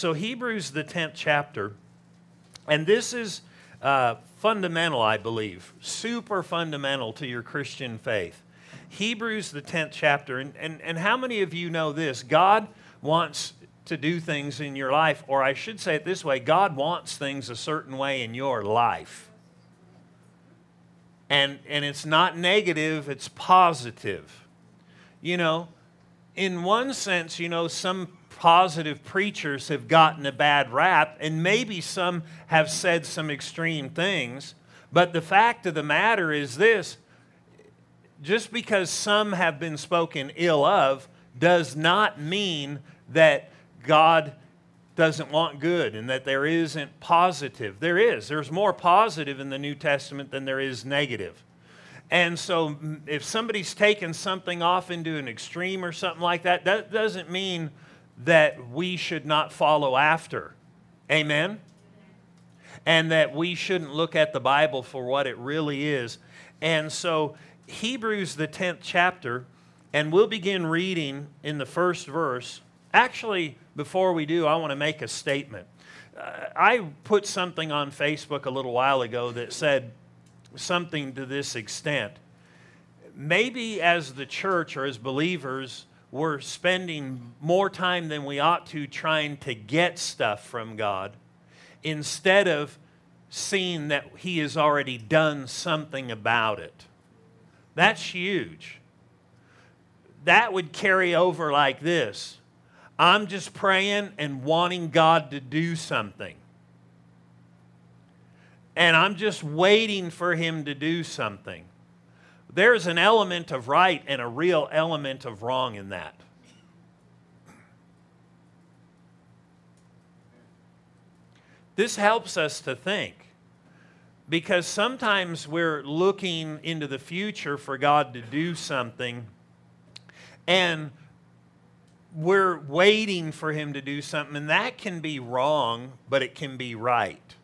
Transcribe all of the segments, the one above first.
So, Hebrews, the 10th chapter, and this is uh, fundamental, I believe, super fundamental to your Christian faith. Hebrews, the 10th chapter, and, and, and how many of you know this? God wants to do things in your life, or I should say it this way God wants things a certain way in your life. And, and it's not negative, it's positive. You know, in one sense, you know, some positive preachers have gotten a bad rap, and maybe some have said some extreme things. But the fact of the matter is this just because some have been spoken ill of does not mean that God doesn't want good and that there isn't positive. There is. There's more positive in the New Testament than there is negative. And so mm, if somebody's taken something off into an extreme or something like that, that doesn't mean that we should not follow after. Amen? And that we shouldn't look at the Bible for what it really is. And so, Hebrews, the 10th chapter, and we'll begin reading in the first verse. Actually, before we do, I want to make a statement. Uh, I put something on Facebook a little while ago that said something to this extent. Maybe as the church or as believers, we're spending more time than we ought to trying to get stuff from God instead of seeing that He has already done something about it. That's huge. That would carry over like this I'm just praying and wanting God to do something. And I'm just waiting for Him to do something. There's an element of right and a real element of wrong in that. This helps us to think because sometimes we're looking into the future for God to do something and we're waiting for Him to do something, and that can be wrong, but it can be right.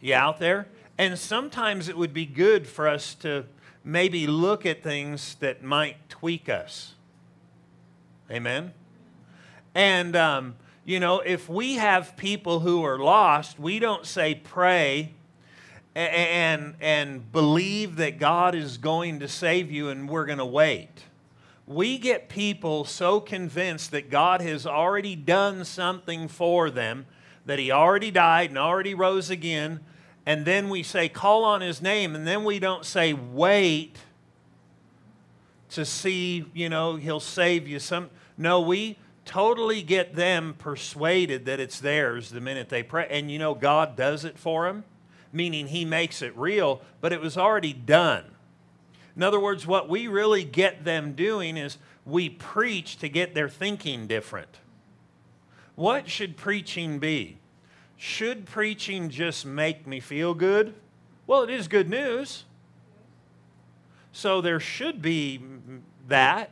You out there? And sometimes it would be good for us to maybe look at things that might tweak us. Amen? And, um, you know, if we have people who are lost, we don't say pray and, and believe that God is going to save you and we're going to wait. We get people so convinced that God has already done something for them, that He already died and already rose again, and then we say, call on his name, and then we don't say, wait to see, you know, he'll save you. Some no, we totally get them persuaded that it's theirs the minute they pray. And you know, God does it for them, meaning he makes it real, but it was already done. In other words, what we really get them doing is we preach to get their thinking different. What should preaching be? Should preaching just make me feel good? Well, it is good news. So there should be that.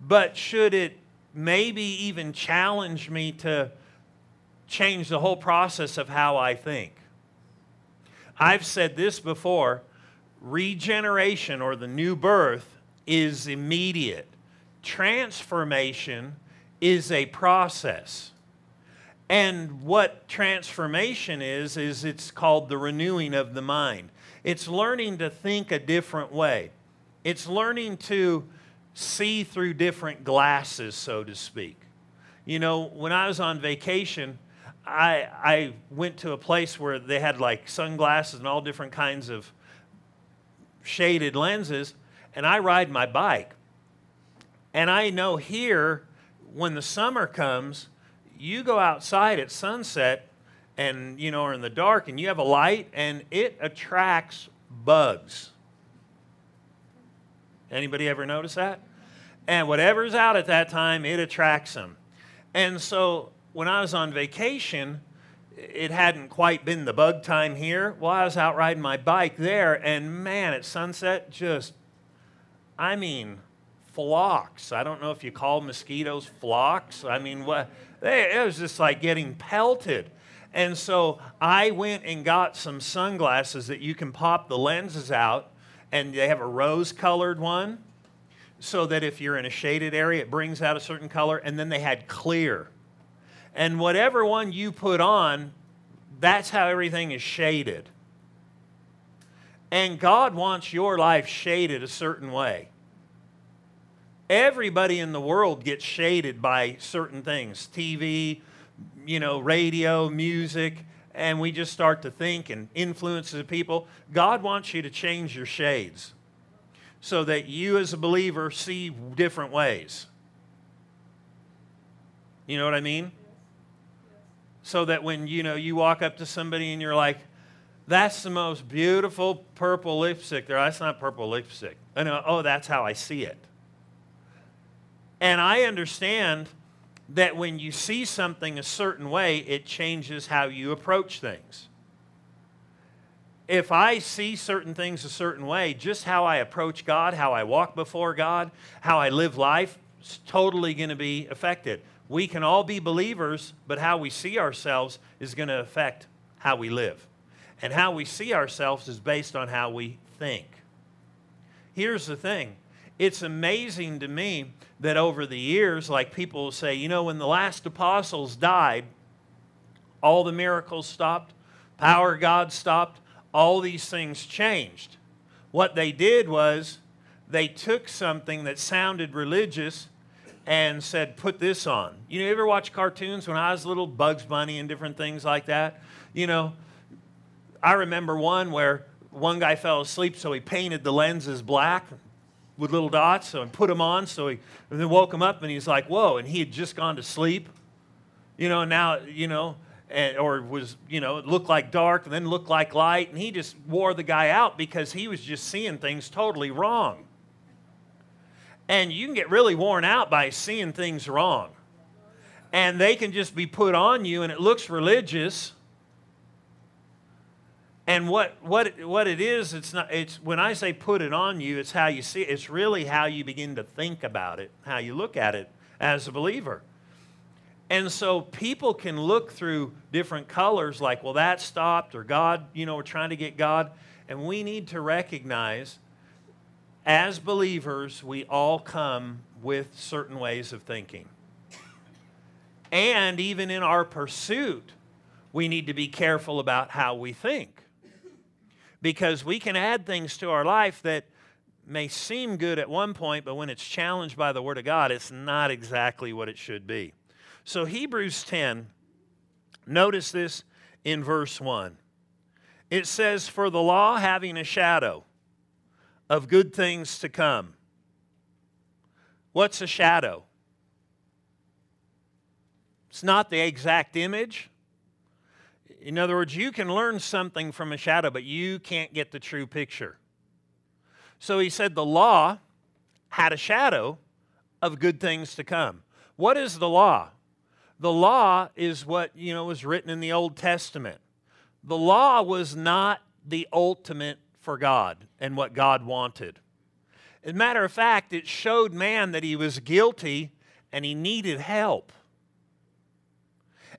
But should it maybe even challenge me to change the whole process of how I think? I've said this before regeneration or the new birth is immediate, transformation is a process. And what transformation is, is it's called the renewing of the mind. It's learning to think a different way. It's learning to see through different glasses, so to speak. You know, when I was on vacation, I, I went to a place where they had like sunglasses and all different kinds of shaded lenses, and I ride my bike. And I know here, when the summer comes, you go outside at sunset and you know are in the dark and you have a light and it attracts bugs. Anybody ever notice that? And whatever's out at that time it attracts them and so when i was on vacation it hadn't quite been the bug time here. Well i was out riding my bike there and man at sunset just i mean flocks. I don't know if you call mosquitoes flocks. I mean what it was just like getting pelted. And so I went and got some sunglasses that you can pop the lenses out, and they have a rose colored one so that if you're in a shaded area, it brings out a certain color. And then they had clear. And whatever one you put on, that's how everything is shaded. And God wants your life shaded a certain way. Everybody in the world gets shaded by certain things TV, you know, radio, music, and we just start to think and influences people. God wants you to change your shades so that you as a believer see different ways. You know what I mean? So that when you know you walk up to somebody and you're like, that's the most beautiful purple lipstick there. That's not purple lipstick. Know, oh, that's how I see it. And I understand that when you see something a certain way, it changes how you approach things. If I see certain things a certain way, just how I approach God, how I walk before God, how I live life, is totally going to be affected. We can all be believers, but how we see ourselves is going to affect how we live. And how we see ourselves is based on how we think. Here's the thing it's amazing to me that over the years, like people say, you know, when the last apostles died, all the miracles stopped, power of God stopped, all these things changed. What they did was they took something that sounded religious and said, put this on. You know, you ever watch cartoons when I was little, Bugs Bunny and different things like that? You know, I remember one where one guy fell asleep, so he painted the lenses black, with little dots, so put them on. So he and then woke him up, and he's like, "Whoa!" And he had just gone to sleep, you know. Now, you know, and, or was, you know, it looked like dark, and then looked like light, and he just wore the guy out because he was just seeing things totally wrong. And you can get really worn out by seeing things wrong, and they can just be put on you, and it looks religious and what, what, what it is, it's not, it's, when I say put it on you, it's how you see it. It's really how you begin to think about it, how you look at it as a believer. And so people can look through different colors like, well, that stopped, or God, you know, we're trying to get God. And we need to recognize as believers, we all come with certain ways of thinking. And even in our pursuit, we need to be careful about how we think because we can add things to our life that may seem good at one point, but when it's challenged by the Word of God, it's not exactly what it should be. So, Hebrews 10, notice this in verse 1. It says, For the law having a shadow of good things to come. What's a shadow? It's not the exact image, in other words, you can learn something from a shadow, but you can't get the true picture. So he said the law had a shadow of good things to come. What is the law? The law is what, you know, was written in the Old Testament. The law was not the ultimate for God and what God wanted. As a matter of fact, it showed man that he was guilty and he needed help.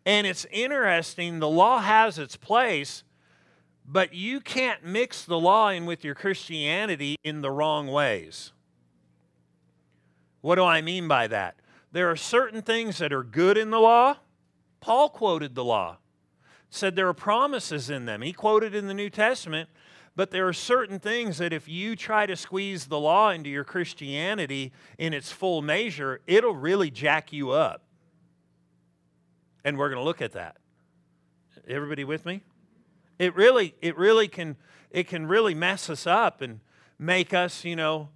And it's interesting, the law has its place, but you can't mix the law in with your Christianity in the wrong ways. What do I mean by that? There are certain things that are good in the law. Paul quoted the law, said there are promises in them. He quoted in the New Testament, but there are certain things that if you try to squeeze the law into your Christianity in its full measure, it'll really jack you up. And we're going to look at that. Everybody with me? It really, it really can, it can really mess us up and make us, you know,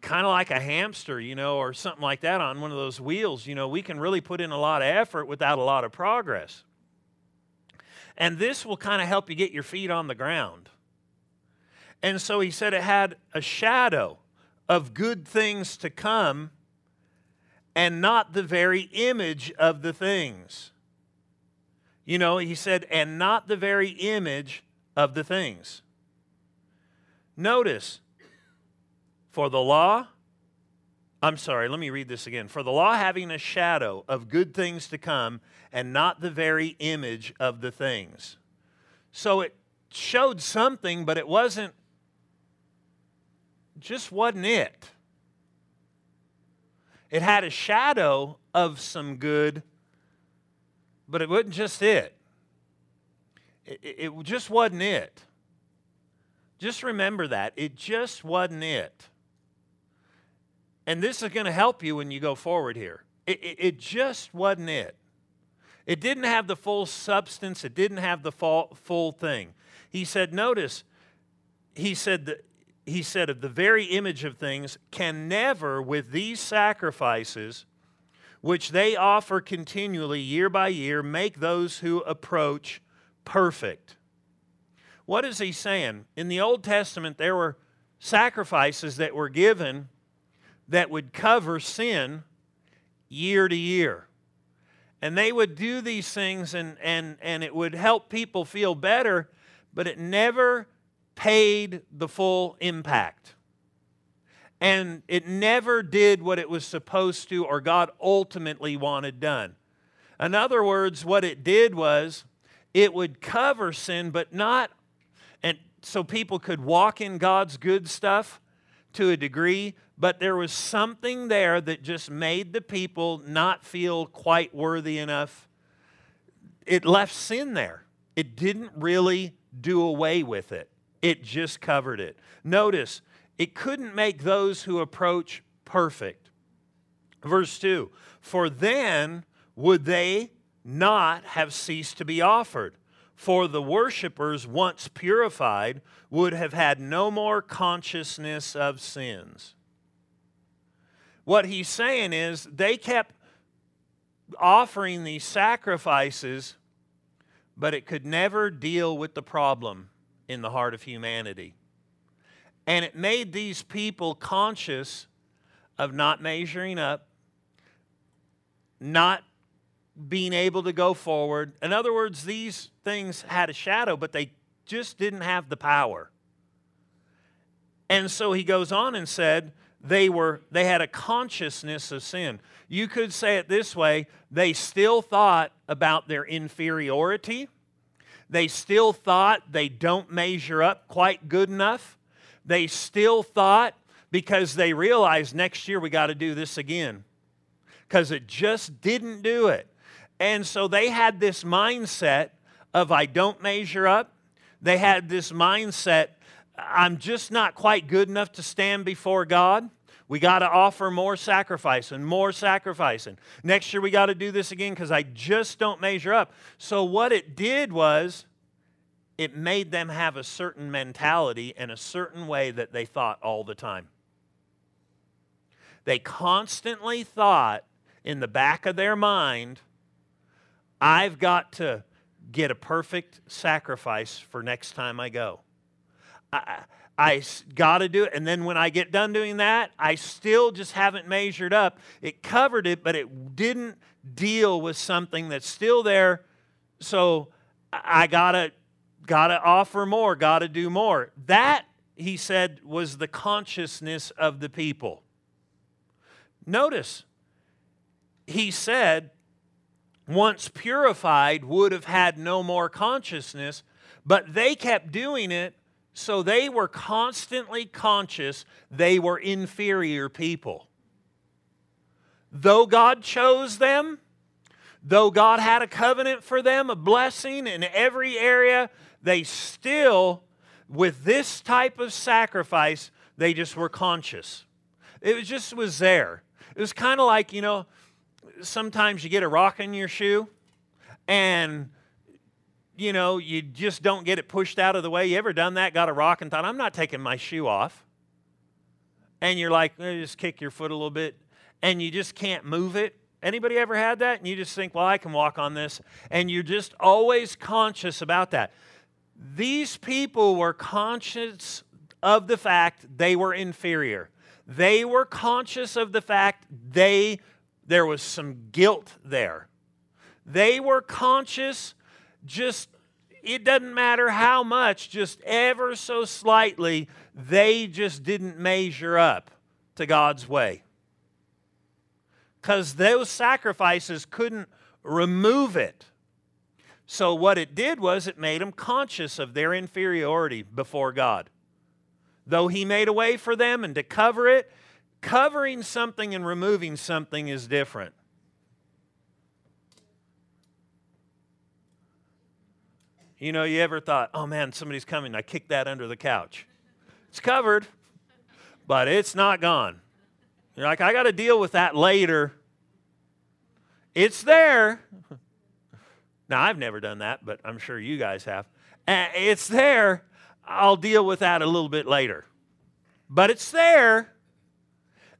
kind of like a hamster, you know, or something like that on one of those wheels. You know, we can really put in a lot of effort without a lot of progress. And this will kind of help you get your feet on the ground. And so he said it had a shadow of good things to come and not the very image of the things. You know, he said, and not the very image of the things. Notice, for the law, I'm sorry, let me read this again. For the law having a shadow of good things to come and not the very image of the things. So it showed something, but it wasn't, just wasn't it. It had a shadow of some good But it wasn't just it. It, it just wasn't it. Just remember that. It just wasn't it. And this is going to help you when you go forward here. It, it, it, just wasn't it. It didn't have the full substance, it didn't have the full, full thing. He said, notice, he said that he said of the very image of things can never with these sacrifices which they offer continually year by year make those who approach perfect. What is he saying? In the old testament there were sacrifices that were given that would cover sin year to year. And they would do these things and, and, and it would help people feel better but it never paid the full impact. And it never did what it was supposed to or God ultimately wanted done. In other words, what it did was it would cover sin, but not, and so people could walk in God's good stuff to a degree, but there was something there that just made the people not feel quite worthy enough. It left sin there. It didn't really do away with it. It just covered it. Notice, it couldn't make those who approach perfect. Verse 2 For then would they not have ceased to be offered, for the worshippers, once purified, would have had no more consciousness of sins. What he's saying is they kept offering these sacrifices, but it could never deal with the problem in the heart of humanity. And it made these people conscious of not measuring up, not being able to go forward. In other words, these things had a shadow, but they just didn't have the power. And so he goes on and said they were they had a consciousness of sin. You could say it this way, they still thought about their inferiority they still thought they don't measure up quite good enough. They still thought because they realized next year we got to do this again because it just didn't do it. And so they had this mindset of I don't measure up. They had this mindset I'm just not quite good enough to stand before God. We got to offer more sacrifice and more sacrifice. And next year we got to do this again because I just don't measure up. So, what it did was it made them have a certain mentality and a certain way that they thought all the time. They constantly thought in the back of their mind, I've got to get a perfect sacrifice for next time I go. I, I got to do it. And then when I get done doing that, I still just haven't measured up. It covered it, but it didn't deal with something that's still there. So I got to got to offer more, got to do more. That, he said, was the consciousness of the people. Notice, he said, once purified, would have had no more consciousness, but they kept doing it so they were constantly conscious they were inferior people. Though God chose them, though God had a covenant for them, a blessing in every area, they still, with this type of sacrifice, they just were conscious. It was just was there. It was kind of like, you know, sometimes you get a rock in your shoe and you know, you just don't get it pushed out of the way. You ever done that? Got a rock and thought, I'm not taking my shoe off. And you're like, eh, just kick your foot a little bit, and you just can't move it. Anybody ever had that? And you just think, well, I can walk on this. And you're just always conscious about that. These people were conscious of the fact they were inferior. They were conscious of the fact they there was some guilt there. They were conscious just it doesn't matter how much, just ever so slightly, they just didn't measure up to God's way. Because those sacrifices couldn't remove it. So, what it did was it made them conscious of their inferiority before God. Though He made a way for them and to cover it, covering something and removing something is different. You know, you ever thought, oh man, somebody's coming. I kicked that under the couch. It's covered, but it's not gone. You're like, I got to deal with that later. It's there. Now, I've never done that, but I'm sure you guys have. Eh, it's there. I'll deal with that a little bit later. But it's there.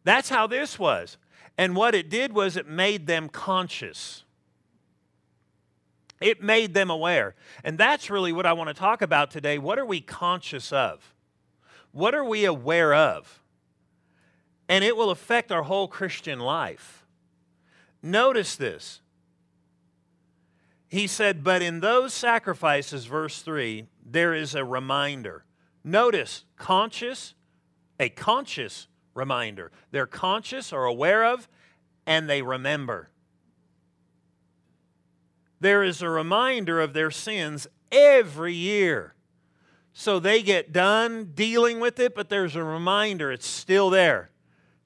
That's how this was. And what it did was it made them conscious. It made them aware. And that's really what I want to talk about today. What are we conscious of? What are we aware of? And it will affect our whole Christian life. Notice this. He said, But in those sacrifices, verse 3, there is a reminder. Notice, conscious, a conscious reminder. They're conscious or aware of, and they remember. There is a reminder of their sins every year. So they get done dealing with it, but there's a reminder, it's still there.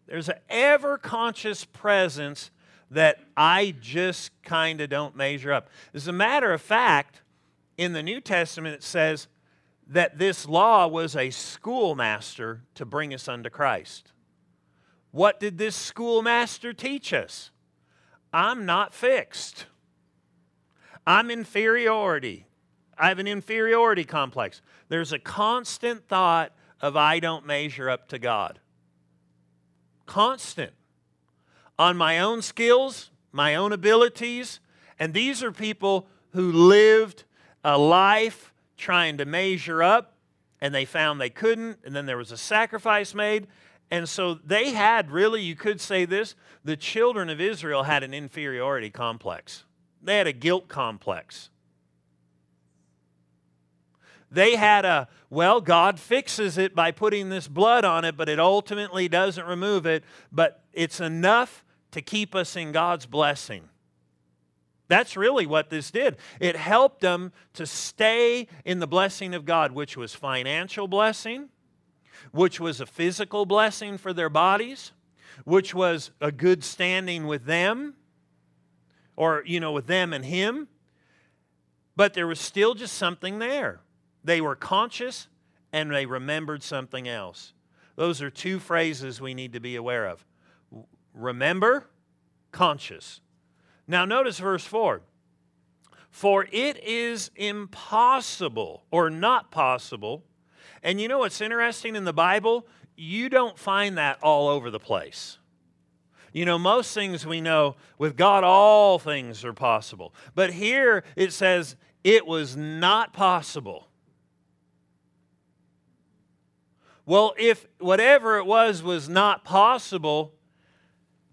There's an ever conscious presence that I just kind of don't measure up. As a matter of fact, in the New Testament, it says that this law was a schoolmaster to bring us unto Christ. What did this schoolmaster teach us? I'm not fixed. I'm inferiority. I have an inferiority complex. There's a constant thought of I don't measure up to God. Constant. On my own skills, my own abilities, and these are people who lived a life trying to measure up and they found they couldn't, and then there was a sacrifice made, and so they had really, you could say this, the children of Israel had an inferiority complex. They had a guilt complex. They had a, well, God fixes it by putting this blood on it, but it ultimately doesn't remove it, but it's enough to keep us in God's blessing. That's really what this did. It helped them to stay in the blessing of God, which was financial blessing, which was a physical blessing for their bodies, which was a good standing with them, or, you know, with them and Him. But there was still just something there. They were conscious and they remembered something else. Those are two phrases we need to be aware of remember, conscious. Now, notice verse 4 For it is impossible or not possible and you know what's interesting in the Bible? You don't find that all over the place. You know, most things we know, with God, all things are possible. But here it says, it was not possible. Well, if whatever it was was not possible,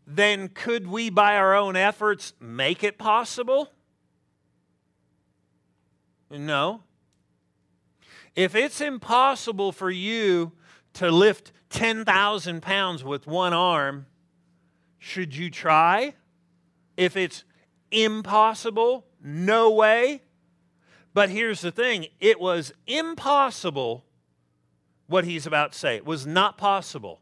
then could we, by our own efforts, make it possible? No. If it's impossible for you to lift 10,000 pounds with one arm, should you try? If it's impossible, no way. But here's the thing it was impossible what he's about to say. It was not possible.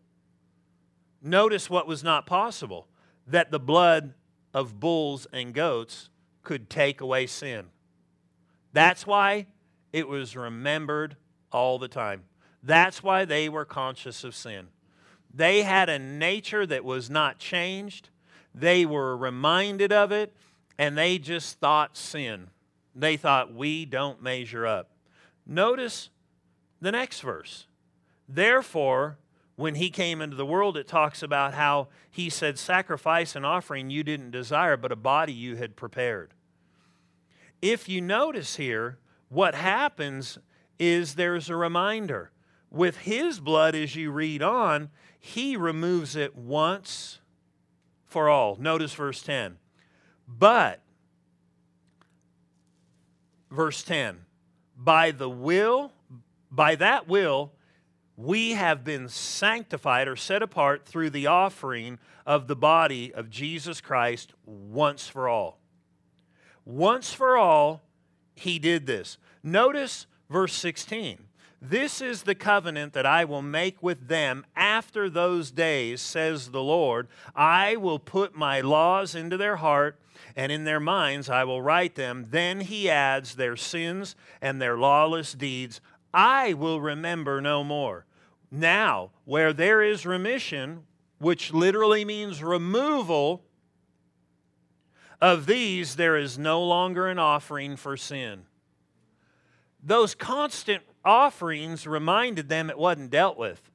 Notice what was not possible that the blood of bulls and goats could take away sin. That's why it was remembered all the time. That's why they were conscious of sin. They had a nature that was not changed. They were reminded of it, and they just thought sin. They thought, we don't measure up. Notice the next verse. Therefore, when he came into the world, it talks about how he said, Sacrifice and offering you didn't desire, but a body you had prepared. If you notice here, what happens is there's a reminder. With his blood, as you read on, he removes it once for all. Notice verse 10. But, verse 10, by the will, by that will, we have been sanctified or set apart through the offering of the body of Jesus Christ once for all. Once for all, he did this. Notice verse 16. This is the covenant that I will make with them after those days, says the Lord. I will put my laws into their heart, and in their minds I will write them. Then he adds, Their sins and their lawless deeds I will remember no more. Now, where there is remission, which literally means removal, of these there is no longer an offering for sin. Those constant offerings reminded them it wasn't dealt with.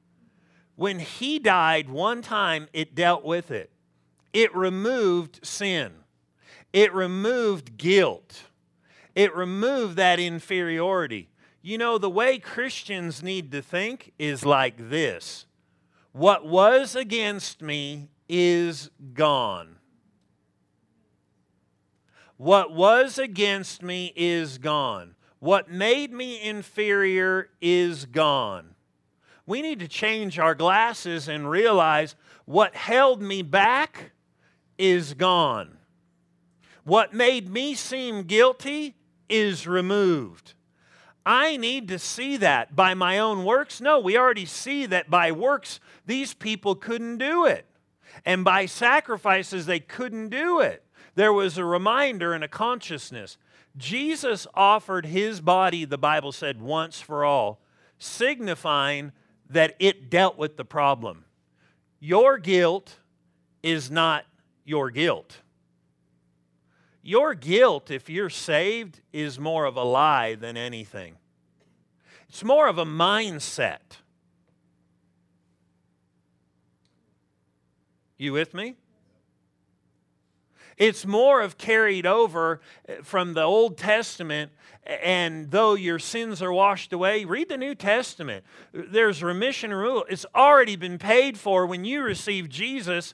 When he died one time, it dealt with it. It removed sin, it removed guilt, it removed that inferiority. You know, the way Christians need to think is like this What was against me is gone. What was against me is gone. What made me inferior is gone. We need to change our glasses and realize what held me back is gone. What made me seem guilty is removed. I need to see that by my own works? No, we already see that by works, these people couldn't do it. And by sacrifices, they couldn't do it. There was a reminder and a consciousness. Jesus offered his body, the Bible said, once for all, signifying that it dealt with the problem. Your guilt is not your guilt. Your guilt, if you're saved, is more of a lie than anything. It's more of a mindset. You with me? It's more of carried over eh, from the Old Testament, and though your sins are washed away, read the New Testament. There's remission rule. It's already been paid for when you receive Jesus.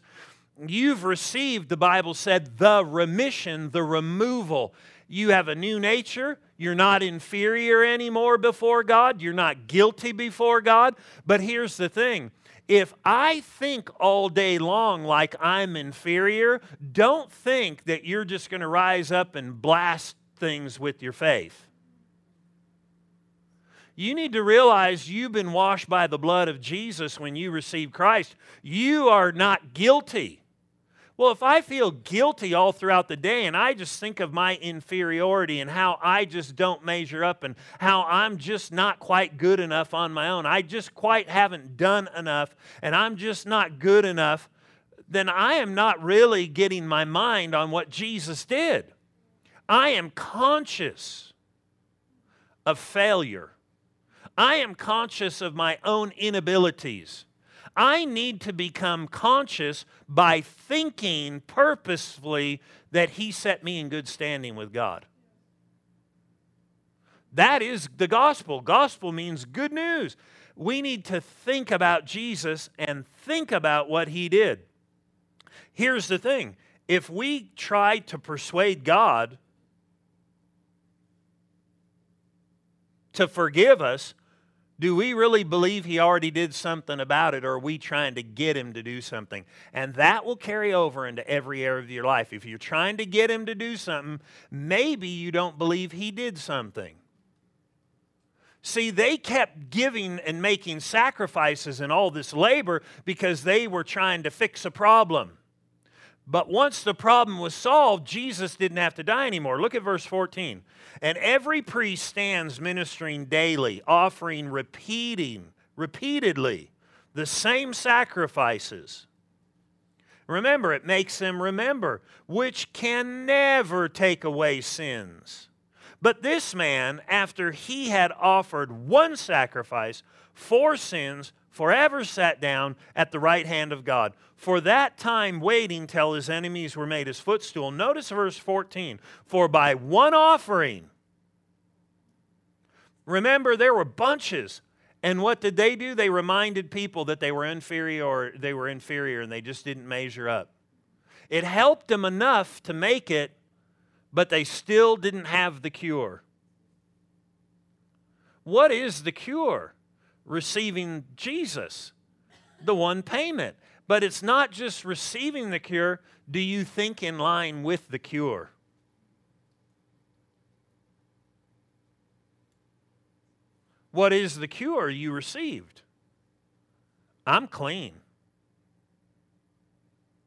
You've received, the Bible said, the remission, the removal. You have a new nature. You're not inferior anymore before God. You're not guilty before God. But here's the thing if I think all day long like I'm inferior, don't think that you're just going to rise up and blast things with your faith. You need to realize you've been washed by the blood of Jesus when you received Christ. You are not guilty. Well, if I feel guilty all throughout the day and I just think of my inferiority and how I just don't measure up and how I'm just not quite good enough on my own, I just quite haven't done enough and I'm just not good enough, then I am not really getting my mind on what Jesus did. I am conscious of failure. I am conscious of my own inabilities. I need to become conscious by thinking purposefully that He set me in good standing with God. That is the gospel. Gospel means good news. We need to think about Jesus and think about what He did. Here's the thing if we try to persuade God to forgive us, do we really believe he already did something about it, or are we trying to get him to do something? And that will carry over into every area of your life. If you're trying to get him to do something, maybe you don't believe he did something. See, they kept giving and making sacrifices and all this labor because they were trying to fix a problem. But once the problem was solved, Jesus didn't have to die anymore. Look at verse 14. And every priest stands ministering daily, offering repeating, repeatedly the same sacrifices. Remember, it makes them remember, which can never take away sins. But this man, after he had offered one sacrifice for sins, forever sat down at the right hand of God. For that time waiting till his enemies were made his footstool. Notice verse 14. For by one offering, remember there were bunches. And what did they do? They reminded people that they were inferior, they were inferior and they just didn't measure up. It helped them enough to make it, but they still didn't have the cure. What is the cure? receiving Jesus, the one payment. But it's not just receiving the cure. Do you think in line with the cure? What is the cure you received? I'm clean.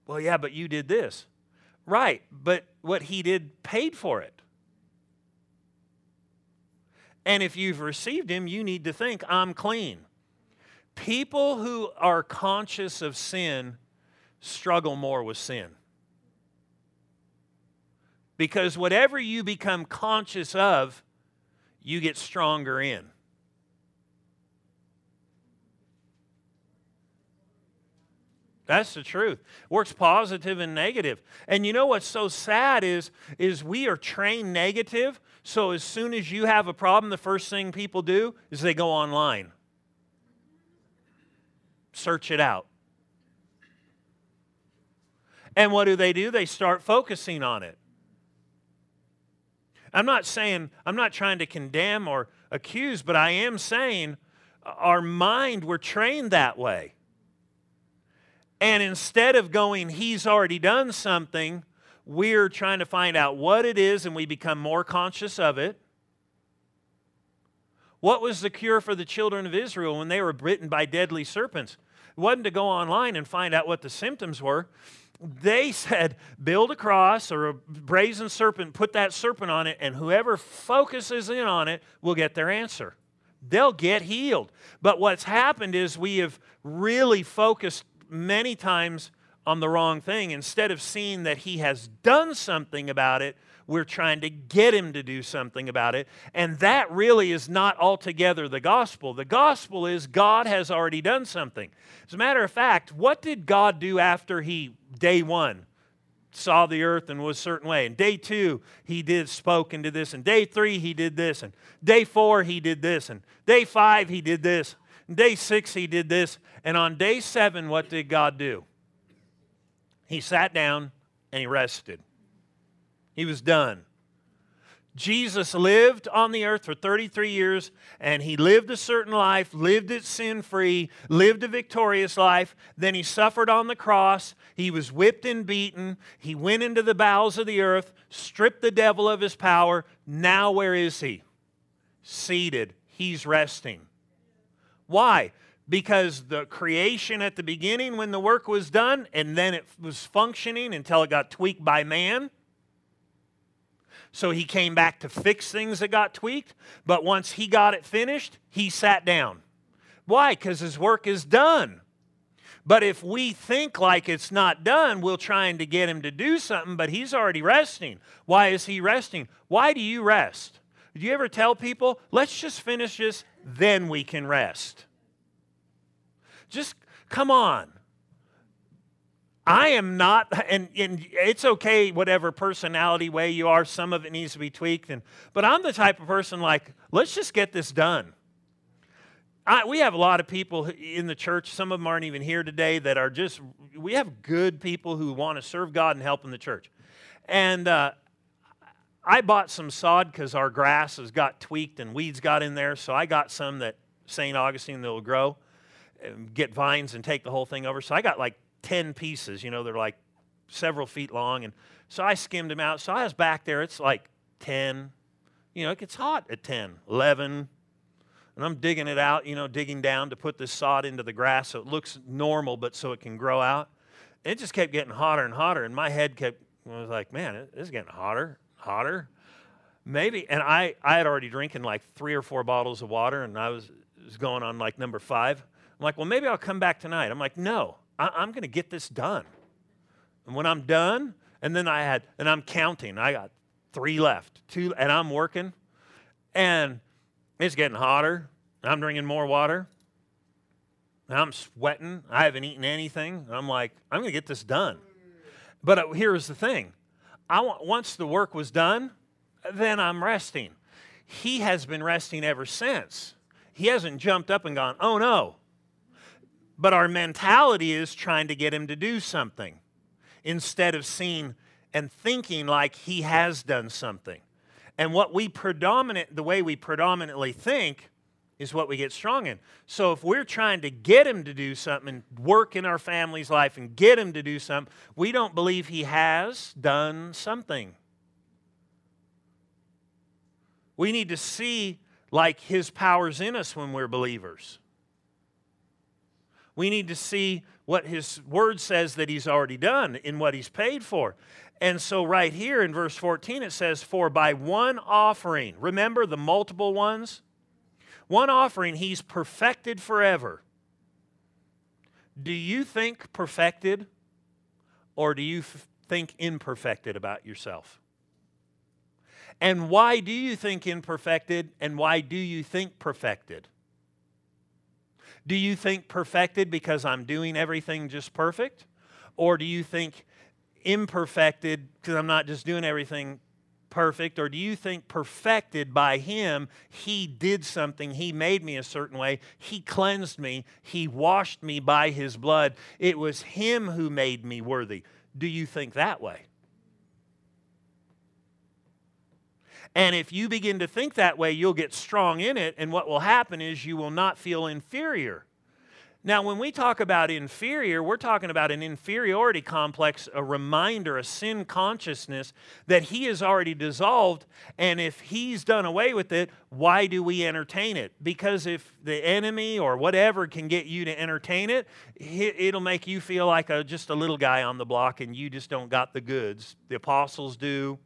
Well, yeah, but you did this. Right, but what he did paid for it. And if you've received him, you need to think, I'm clean. People who are conscious of sin struggle more with sin. Because whatever you become conscious of, you get stronger in. That's the truth. Works positive and negative. And you know what's so sad is, is we are trained negative. So as soon as you have a problem, the first thing people do is they go online. Search it out. And what do they do? They start focusing on it. I'm not saying, I'm not trying to condemn or accuse, but I am saying our mind, we're trained that way. And instead of going, he's already done something, we're trying to find out what it is and we become more conscious of it. What was the cure for the children of Israel when they were bitten by deadly serpents? It wasn't to go online and find out what the symptoms were. They said, build a cross or a brazen serpent, put that serpent on it, and whoever focuses in on it will get their answer. They'll get healed. But what's happened is we have really focused many times on the wrong thing. Instead of seeing that he has done something about it, we're trying to get him to do something about it. And that really is not altogether the gospel. The gospel is God has already done something. As a matter of fact, what did God do after he, day one, saw the earth and was a certain way? And day two, he did spoke into this. And day three, he did this. And day four, he did this. And day five, he did this. And day six, he did this. And on day seven, what did God do? He sat down and he rested. He was done. Jesus lived on the earth for 33 years and he lived a certain life, lived it sin free, lived a victorious life. Then he suffered on the cross. He was whipped and beaten. He went into the bowels of the earth, stripped the devil of his power. Now, where is he? Seated. He's resting. Why? Because the creation at the beginning when the work was done and then it was functioning until it got tweaked by man. So he came back to fix things that got tweaked, but once he got it finished, he sat down. Why? Because his work is done. But if we think like it's not done, we're trying to get him to do something, but he's already resting. Why is he resting? Why do you rest? Do you ever tell people, let's just finish this, then we can rest? Just come on. I am not, and, and, it's okay, whatever personality way you are, some of it needs to be tweaked. And, but I'm the type of person like, let's just get this done. I, we have a lot of people in the church, some of them aren't even here today, that are just, we have good people who want to serve God and help in the church. And uh, I bought some sod because our grass has got tweaked and weeds got in there. So I got some that St. Augustine that will grow get vines and take the whole thing over. So I got like 10 pieces, you know, they're like several feet long. And so I skimmed them out. So I was back there, it's like 10. You know, it gets hot at 10, 11. And I'm digging it out, you know, digging down to put this sod into the grass so it looks normal, but so it can grow out. It just kept getting hotter and hotter. And my head kept, I was like, man, it is getting hotter, hotter. Maybe. And I, I had already drinking like three or four bottles of water, and I was, was going on like number five. I'm like, well, maybe I'll come back tonight. I'm like, no, I- I'm going to get this done. And when I'm done, and then I had, and I'm counting, I got three left, two, and I'm working, and it's getting hotter. I'm drinking more water. I'm sweating. I haven't eaten anything. I'm like, I'm going to get this done. But uh, here's the thing I want, once the work was done, then I'm resting. He has been resting ever since. He hasn't jumped up and gone, oh no, but our mentality is trying to get him to do something instead of seeing and thinking like he has done something. And what we predominant, the way we predominantly think, is what we get strong in. So if we're trying to get him to do something work in our family's life and get him to do something, we don't believe he has done something. We need to see like his power's in us when we're believers. We need to see what his word says that he's already done in what he's paid for. And so, right here in verse 14, it says, For by one offering, remember the multiple ones? One offering, he's perfected forever. Do you think perfected or do you f- think imperfected about yourself? And why do you think imperfected and why do you think perfected? Do you think perfected because I'm doing everything just perfect? Or do you think imperfected because I'm not just doing everything perfect? Or do you think perfected by Him, He did something, He made me a certain way, He cleansed me, He washed me by His blood? It was Him who made me worthy. Do you think that way? And if you begin to think that way, you'll get strong in it, and what will happen is you will not feel inferior. Now, when we talk about inferior, we're talking about an inferiority complex, a reminder, a sin consciousness that he has already dissolved. And if he's done away with it, why do we entertain it? Because if the enemy or whatever can get you to entertain it, it'll make you feel like a, just a little guy on the block and you just don't got the goods. The apostles do,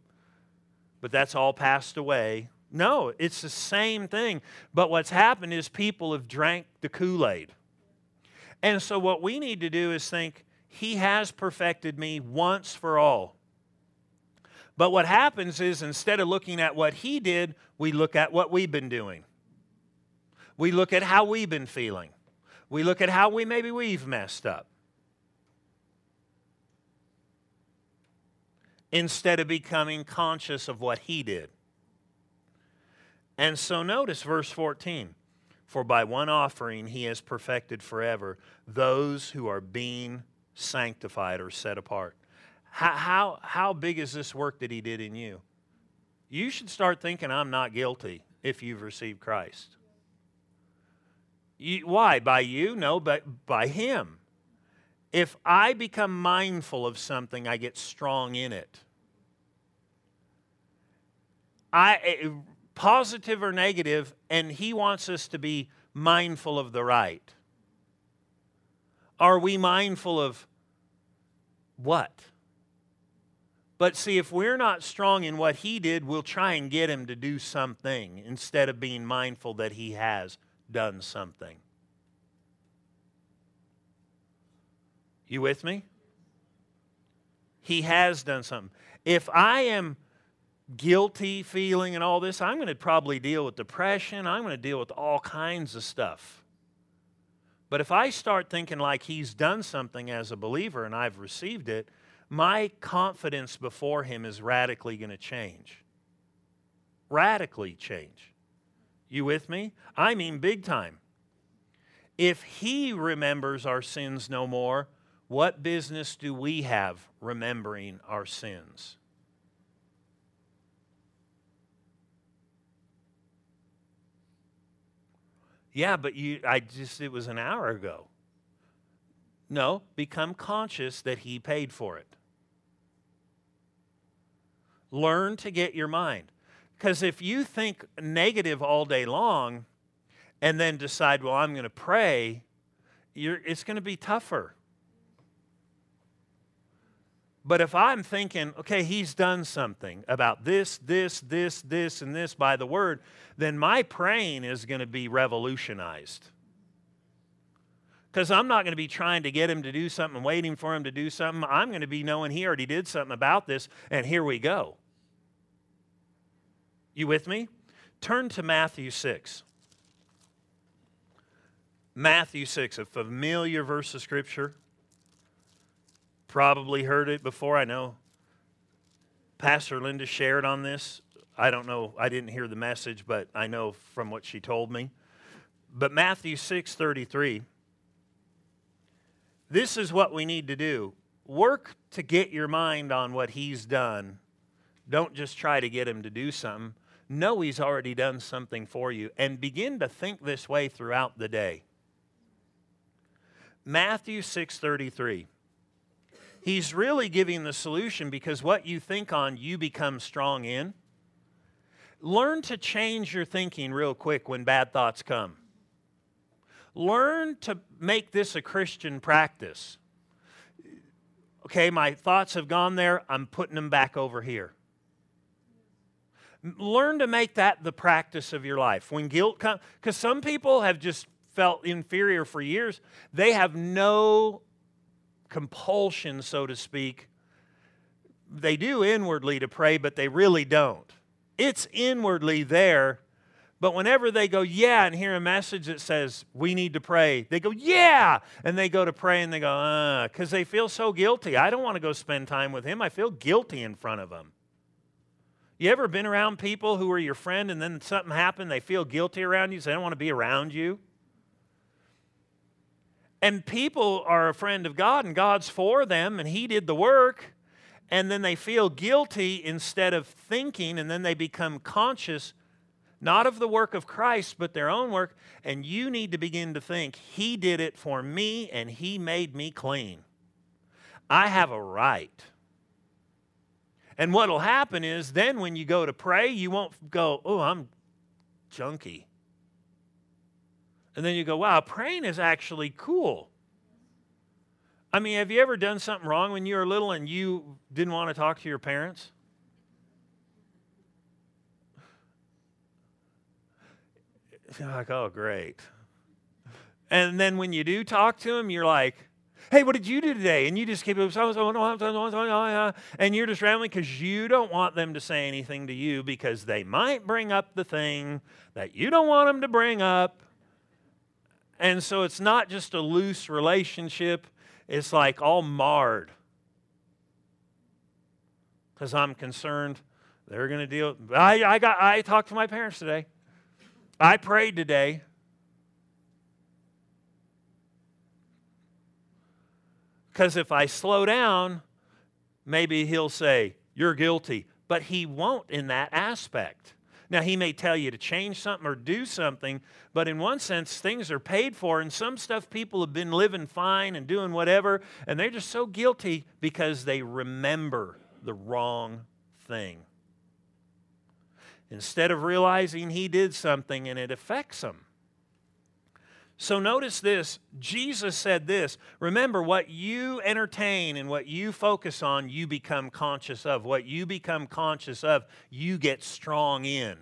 but that's all passed away. No, it's the same thing. But what's happened is people have drank the Kool Aid. And so, what we need to do is think, He has perfected me once for all. But what happens is instead of looking at what He did, we look at what we've been doing. We look at how we've been feeling. We look at how we maybe we've messed up. Instead of becoming conscious of what He did. And so, notice verse 14. For by one offering he has perfected forever those who are being sanctified or set apart. How, how, how big is this work that he did in you? You should start thinking, I'm not guilty if you've received Christ. You, why? By you? No, but by him. If I become mindful of something, I get strong in it. I eh, positive or negative, and He wants us to be mindful of the right. Are we mindful of what? But see, if we're not strong in what He did, we'll try and get Him to do something instead of being mindful that He has done something. You with me? He has done something. If I am guilty feeling and all this, I'm going to probably deal with depression. I'm going to deal with all kinds of stuff. But if I start thinking like he's done something as a believer and I've received it, my confidence before him is radically going to change. Radically change. You with me? I mean, big time. If he remembers our sins no more, what business do we have remembering our sins? Yeah, but you I just it was an hour ago. No, become conscious that he paid for it. Learn to get your mind. Because if you think negative all day long and then decide, well, I'm going to pray, it's going to be tougher. But if I'm thinking, okay, he's done something about this, this, this, this, and this by the word, then my praying is going to be revolutionized. Because I'm not going to be trying to get him to do something, waiting for him to do something. I'm going to be knowing he already did something about this, and here we go. You with me? Turn to Matthew 6. Matthew 6, a familiar verse of Scripture probably heard it before. I know Pastor Linda shared on this. I don't know, I didn't hear the message, but I know from what she told me. But Matthew 6:33 This is what we need to do. Work to get your mind on what he's done. Don't just try to get him to do something. Know he's already done something for you and begin to think this way throughout the day. Matthew 6:33 He's really giving the solution because what you think on, you become strong in. learn to change your thinking real quick when bad thoughts come. Learn to make this a Christian practice. Okay, my thoughts have gone there, I'm putting them back over here. Learn to make that the practice of your life. When guilt comes, because some people have just felt inferior for years, they have no compulsion, so to speak. They do inwardly to pray, but they really don't. It's inwardly there, but whenever they go, yeah, and hear a message that says, we need to pray, they go, yeah. And they go to pray and they go, uh, because they feel so guilty. I don't want to go spend time with him. I feel guilty in front of him. You ever been around people who are your friend and then something happened, they feel guilty around you, so they don't want to be around you? And people are a friend of God and God's for them and He did the work. And then they feel guilty instead of thinking, and then they become conscious not of the work of Christ, but their own work. And you need to begin to think, He did it for me and He made me clean. I have a right. And what will happen is then when you go to pray, you won't go, oh, I'm junky. And then you go, wow, praying is actually cool. I mean, have you ever done something wrong when you were little and you didn't want to talk to your parents? You're like, oh, great. And then when you do talk to them, you're like, hey, what did you do today? And you just keep and you're just rambling because you don't want them to say anything to you because they might bring up the thing that you don't want them to bring up. And so it's not just a loose relationship, it's like all marred. Because I'm concerned they're going to deal. I, I, got, I talked to my parents today. I prayed today. Because if I slow down, maybe he'll say, You're guilty. But he won't in that aspect. Now, he may tell you to change something or do something, but in one sense, things are paid for, and some stuff people have been living fine and doing whatever, and they're just so guilty because they remember the wrong thing. Instead of realizing he did something and it affects them. So notice this Jesus said this Remember, what you entertain and what you focus on, you become conscious of. What you become conscious of, you get strong in.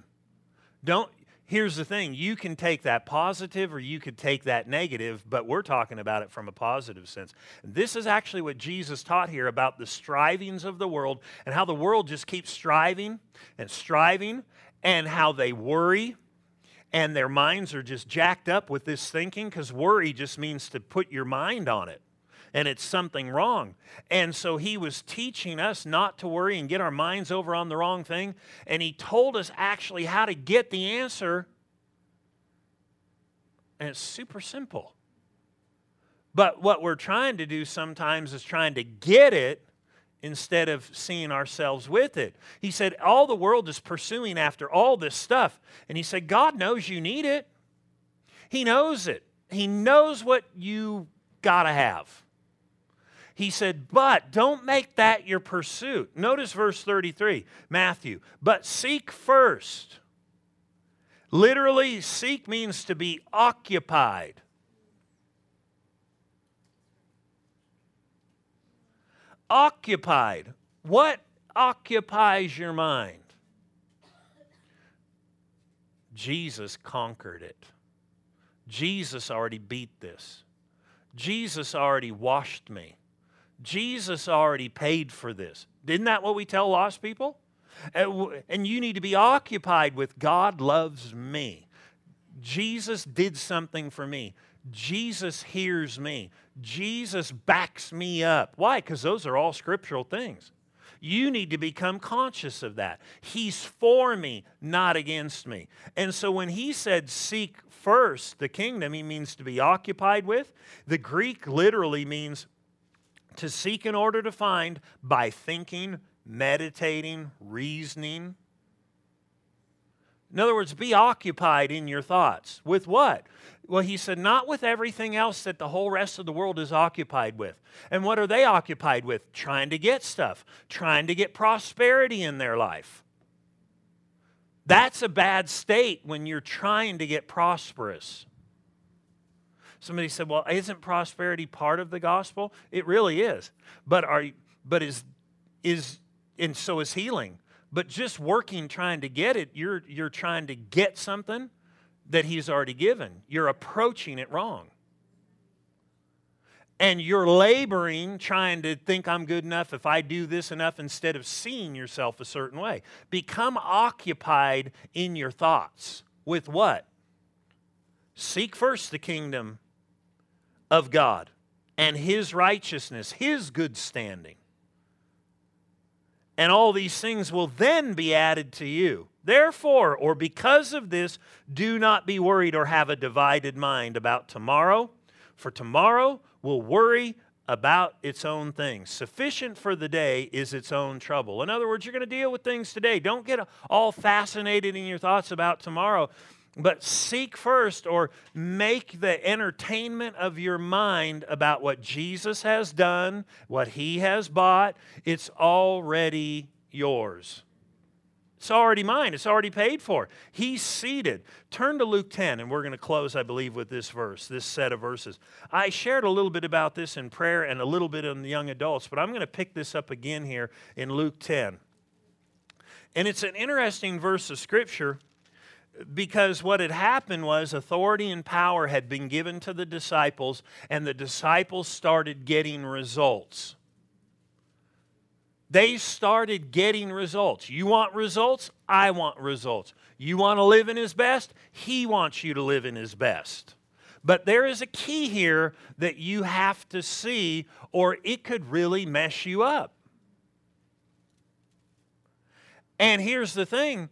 Don't. Here's the thing you can take that positive or you could take that negative, but we're talking about it from a positive sense. This is actually what Jesus taught here about the strivings of the world and how the world just keeps striving and striving and how they worry and their minds are just jacked up with this thinking because worry just means to put your mind on it and it's something wrong. And so he was teaching us not to worry and get our minds over on the wrong thing. And he told us actually how to get the answer. And it's super simple. But what we're trying to do sometimes is trying to get it instead of seeing ourselves with it. He said, All the world is pursuing after all this stuff. And he said, God knows you need it. He knows it. He knows what you got to have. He said, But don't make that your pursuit. Notice verse 33, Matthew. But seek first. Literally, seek means to be occupied. Occupied. What occupies your mind? Jesus conquered it. Jesus already beat this. Jesus already washed me. Jesus already paid for this. Isn't that what we tell lost people? And you need to be occupied with God loves me. Jesus did something for me. Jesus hears me. Jesus backs me up. Why? Because those are all scriptural things. You need to become conscious of that. He's for me, not against me. And so when he said, seek first the kingdom, he means to be occupied with. The Greek literally means to seek in order to find by thinking, meditating, reasoning. In other words, be occupied in your thoughts. With what? Well, he said, not with everything else that the whole rest of the world is occupied with. And what are they occupied with? Trying to get stuff, trying to get prosperity in their life. That's a bad state when you're trying to get prosperous. Somebody said, "Well, isn't prosperity part of the gospel?" It really is. But are but is is and so is healing. But just working trying to get it, you're you're trying to get something that he's already given. You're approaching it wrong and you're laboring trying to think I'm good enough if I do this enough instead of seeing yourself a certain way. Become occupied in your thoughts with what? Seek first the kingdom of God and his righteousness, his good standing. And all these things will then be added to you. Therefore, or because of this, do not be worried or have a divided mind about tomorrow, for tomorrow will worry about its own things. Sufficient for the day is its own trouble. In other words, you're going to deal with things today. Don't get all fascinated in your thoughts about tomorrow, but seek first or make the entertainment of your mind about what Jesus has done, what he has bought. It's already yours. It's already mine. It's already paid for. He's seated. Turn to Luke 10, and we're going to close, I believe, with this verse, this set of verses. I shared a little bit about this in prayer and a little bit in the young adults, but I'm going to pick this up again here in Luke 10. And it's an interesting verse of Scripture because what had happened was authority and power had been given to the disciples, and the disciples started getting results they started getting results. You want results? I want results. You want to live in His best? He wants you to live in His best. But there is a key here that you have to see, or it could really mess you up. And here's the thing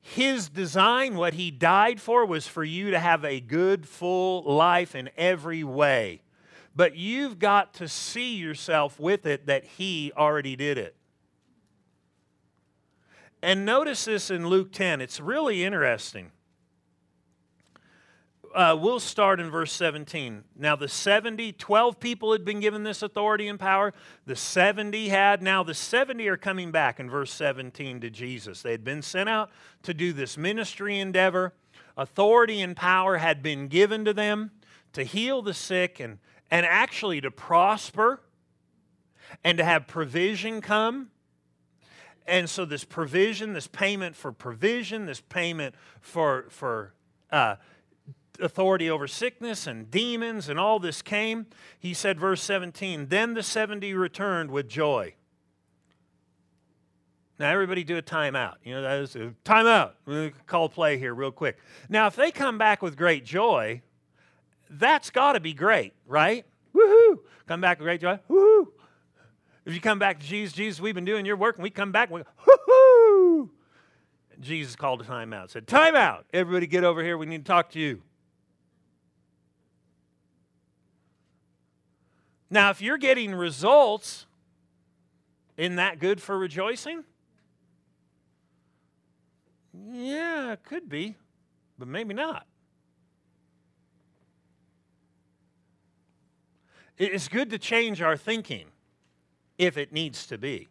His design, what He died for, was for you to have a good, full life in every way but you've got to see yourself with it that He already did it. And notice this in Luke 10. It's really interesting. Uh, we'll start in verse 17. Now, the 70, 12 people had been given this authority and power. The 70 had. Now, the 70 are coming back in verse 17 to Jesus. They had been sent out to do this ministry endeavor. Authority and power had been given to them to heal the sick and and actually to prosper and to have provision come. And so, this provision, this payment for provision, this payment for, for uh, authority over sickness and demons, and all this came. He said, verse 17, then the 70 returned with joy. Now, everybody do a timeout. You know, that is a timeout. We'll call play here real quick. Now, if they come back with great joy, that's got to be great, right? Woohoo! Come back with great joy. Woohoo! If you come back to Jesus, Jesus, we've been doing your work, and we come back, we go, woohoo! Jesus called a time out, said, Time out! Everybody get over here, we need to talk to you. Now, if you're getting results, isn't that good for rejoicing? Yeah, it could be, but maybe not. It's good to change our thinking if it needs to be.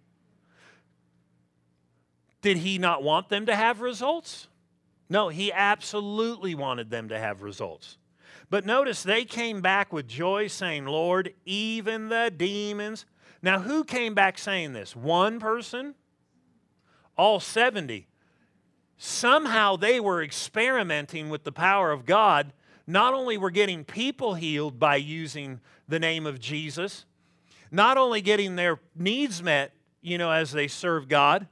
Did he not want them to have results? No, he absolutely wanted them to have results. But notice they came back with joy, saying, Lord, even the demons. Now, who came back saying this? One person? All 70. Somehow they were experimenting with the power of God not only were getting people healed by using the name of Jesus, not only getting their needs met, you know, as they serve God,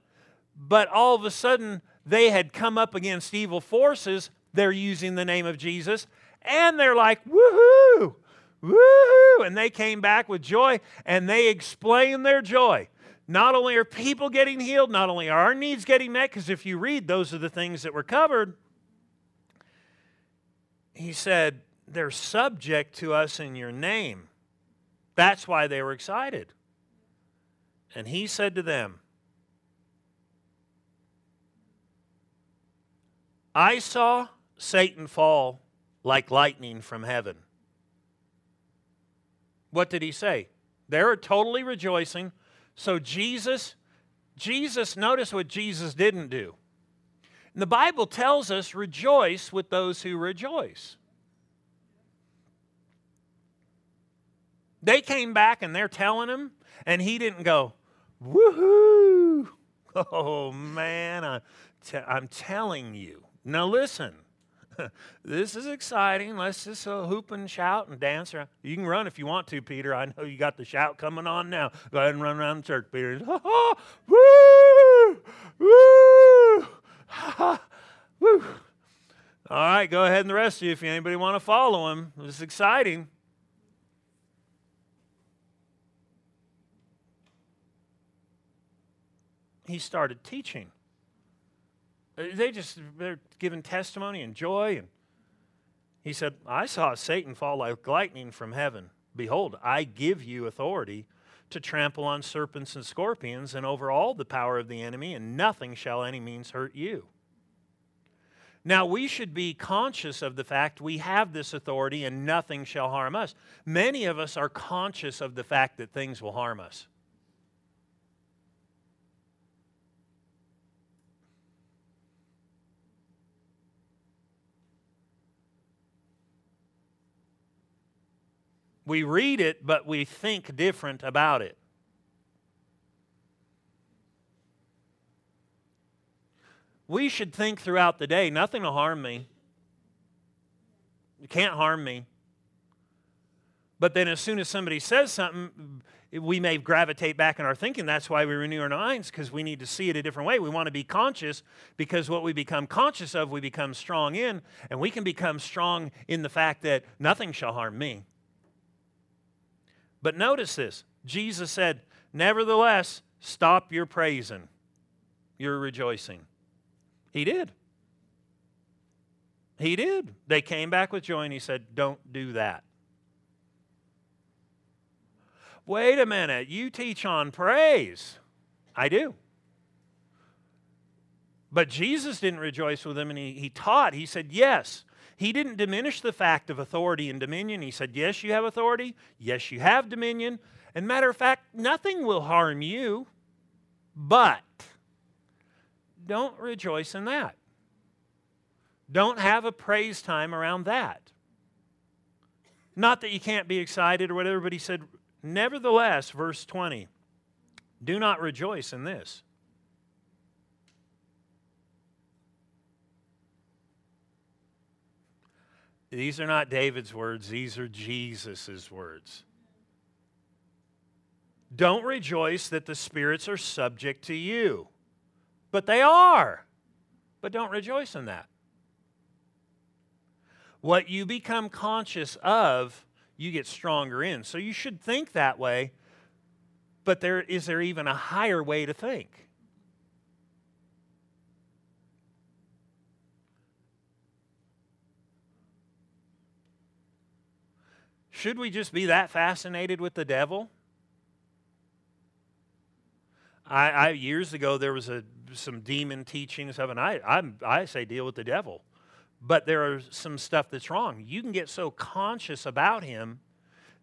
but all of a sudden they had come up against evil forces. They're using the name of Jesus, and they're like, woohoo, woohoo. And they came back with joy and they explained their joy. Not only are people getting healed, not only are our needs getting met, because if you read, those are the things that were covered he said, They're subject to us in your name. That's why they were excited. And he said to them, I saw Satan fall like lightning from heaven. What did he say? They're totally rejoicing. So Jesus, Jesus, notice what Jesus didn't do. And The Bible tells us rejoice with those who rejoice. They came back and they're telling him, and he didn't go, woohoo! Oh man, I'm telling you. Now listen, this is exciting. Let's just uh, hoop and shout and dance around. You can run if you want to, Peter. I know you got the shout coming on now. Go ahead and run around the church, Peter. woo! Woo! Woo! All right, go ahead and the rest of you, if anybody want to follow him. It's exciting. he started teaching. Uh, they just, they're giving testimony and joy. And he said, I saw Satan fall like lightning from heaven. Behold, I give you authority to trample on serpents and scorpions and over all the power of the enemy, and nothing shall any means hurt you. Now, we should be conscious of the fact we have this authority and nothing shall harm us. Many of us are conscious of the fact that things will harm us. We read it, but we think different about it. We should think throughout the day nothing will harm me. You can't harm me. But then, as soon as somebody says something, we may gravitate back in our thinking. That's why we renew our minds, because we need to see it a different way. We want to be conscious, because what we become conscious of, we become strong in, and we can become strong in the fact that nothing shall harm me. But notice this Jesus said, Nevertheless, stop your praising, your rejoicing. He did. He did. They came back with joy and he said, Don't do that. Wait a minute, you teach on praise. I do. But Jesus didn't rejoice with them and he, he taught. He said, Yes, he didn't diminish the fact of authority and dominion. He said, Yes, you have authority. Yes, you have dominion. And matter of fact, nothing will harm you, but don't rejoice in that. Don't have a praise time around that. Not that you can't be excited or whatever, but he said, Nevertheless, verse 20, do not rejoice in this These are not David's words, these are Jesus' words. Don't rejoice that the spirits are subject to you, but they are. But don't rejoice in that. What you become conscious of, you get stronger in. So you should think that way, but there is there even a higher way to think? Should we just be that fascinated with the devil? I, I years ago there was a some demon teaching and stuff, and I, I I say deal with the devil, but there are some stuff that's wrong. You can get so conscious about him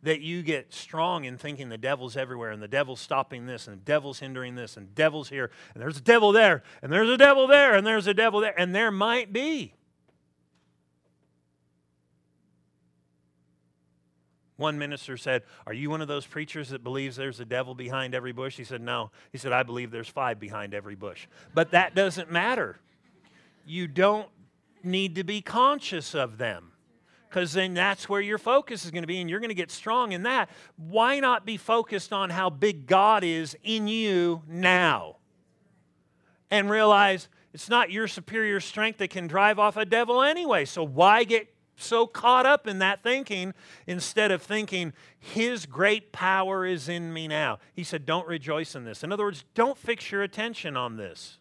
that you get strong in thinking the devil's everywhere and the devil's stopping this and the devil's hindering this and devil's here and there's a devil there and there's a devil there and there's a devil there and there might be. One minister said, Are you one of those preachers that believes there's a devil behind every bush? He said, No. He said, I believe there's five behind every bush. But that doesn't matter. You don't need to be conscious of them because then that's where your focus is going to be and you're going to get strong in that. Why not be focused on how big God is in you now? And realize it's not your superior strength that can drive off a devil anyway. So why get so caught up in that thinking instead of thinking, His great power is in me now. He said, Don't rejoice in this. In other words, don't fix your attention on this.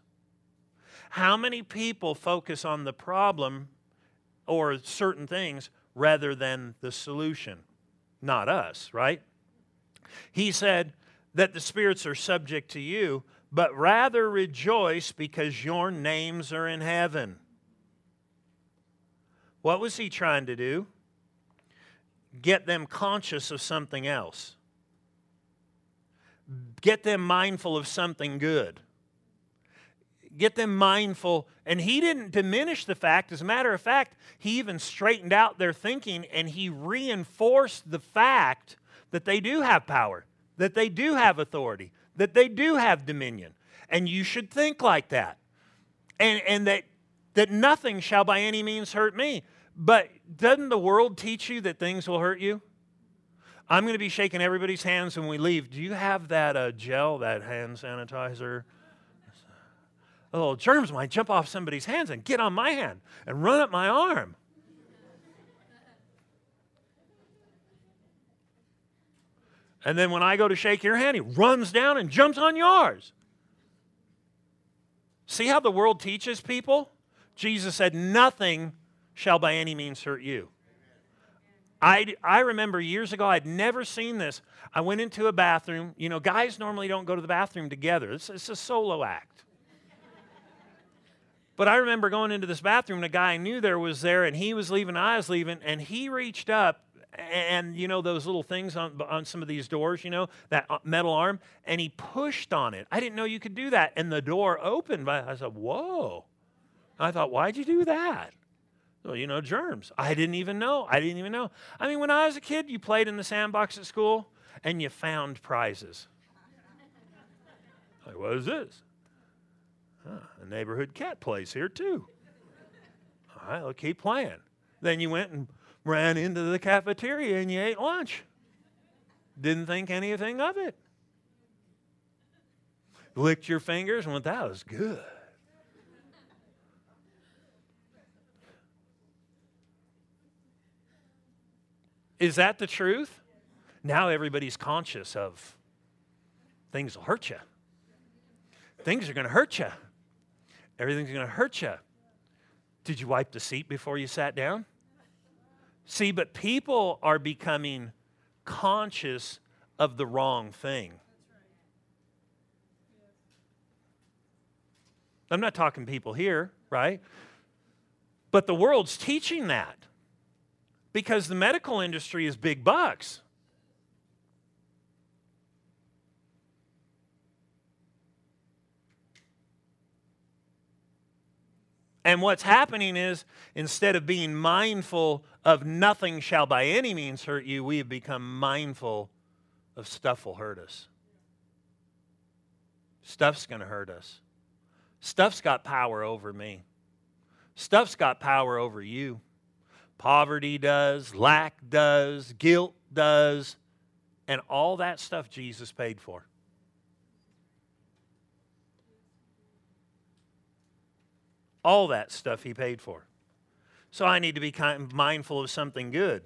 How many people focus on the problem or certain things rather than the solution? Not us, right? He said that the spirits are subject to you, but rather rejoice because your names are in heaven. What was he trying to do? Get them conscious of something else. Get them mindful of something good. get them mindful. And he didn't diminish the fact. As a matter of fact, he even straightened out their thinking and he reinforced the fact that they do have power, that they do have authority, that they do have dominion. And you should think like that. And, and that, that nothing shall by any means hurt me. But doesn't the world teach you that things will hurt you? I'm going to be shaking everybody's hands when we leave. Do you have that uh, gel, that hand sanitizer? little germs might jump off somebody's hands and get on my hand and run up my arm. And then when I go to shake your hand, he runs down and jumps on yours. See how the world teaches people? Jesus said, Nothing shall by any means hurt you. I, I remember years ago, I'd never seen this. I went into a bathroom. You know, guys normally don't go to the bathroom together, it's, it's a solo act. But I remember going into this bathroom, and a guy I knew there was there, and he was leaving, I was leaving, and he reached up, and you know those little things on, on some of these doors, you know, that uh, metal arm, and he pushed on it. I didn't know you could do that. And the door opened. I said, Whoa. I thought, Why'd you do that? Well, you know, germs. I didn't even know. I didn't even know. I mean, when I was a kid, you played in the sandbox at school and you found prizes. like, what is this? Huh, a neighborhood cat plays here too. All right, we'll keep playing. Then you went and ran into the cafeteria and you ate lunch. Didn't think anything of it. Licked your fingers and went, that was good. Is that the truth? Now everybody's conscious of things will hurt you. Things are going to hurt you. Everything's going to hurt you. Did you wipe the seat before you sat down? See, but people are becoming conscious of the wrong thing. I'm not talking people here, right? But the world's teaching that because the medical industry is big bucks. And what's happening is instead of being mindful of nothing shall by any means hurt you, we have become mindful of stuff will hurt us. Stuff's going to hurt us. Stuff's got power over me. Stuff's got power over you. Poverty does, lack does, guilt does, and all that stuff Jesus paid for. All that stuff he paid for. So I need to be mindful of something good.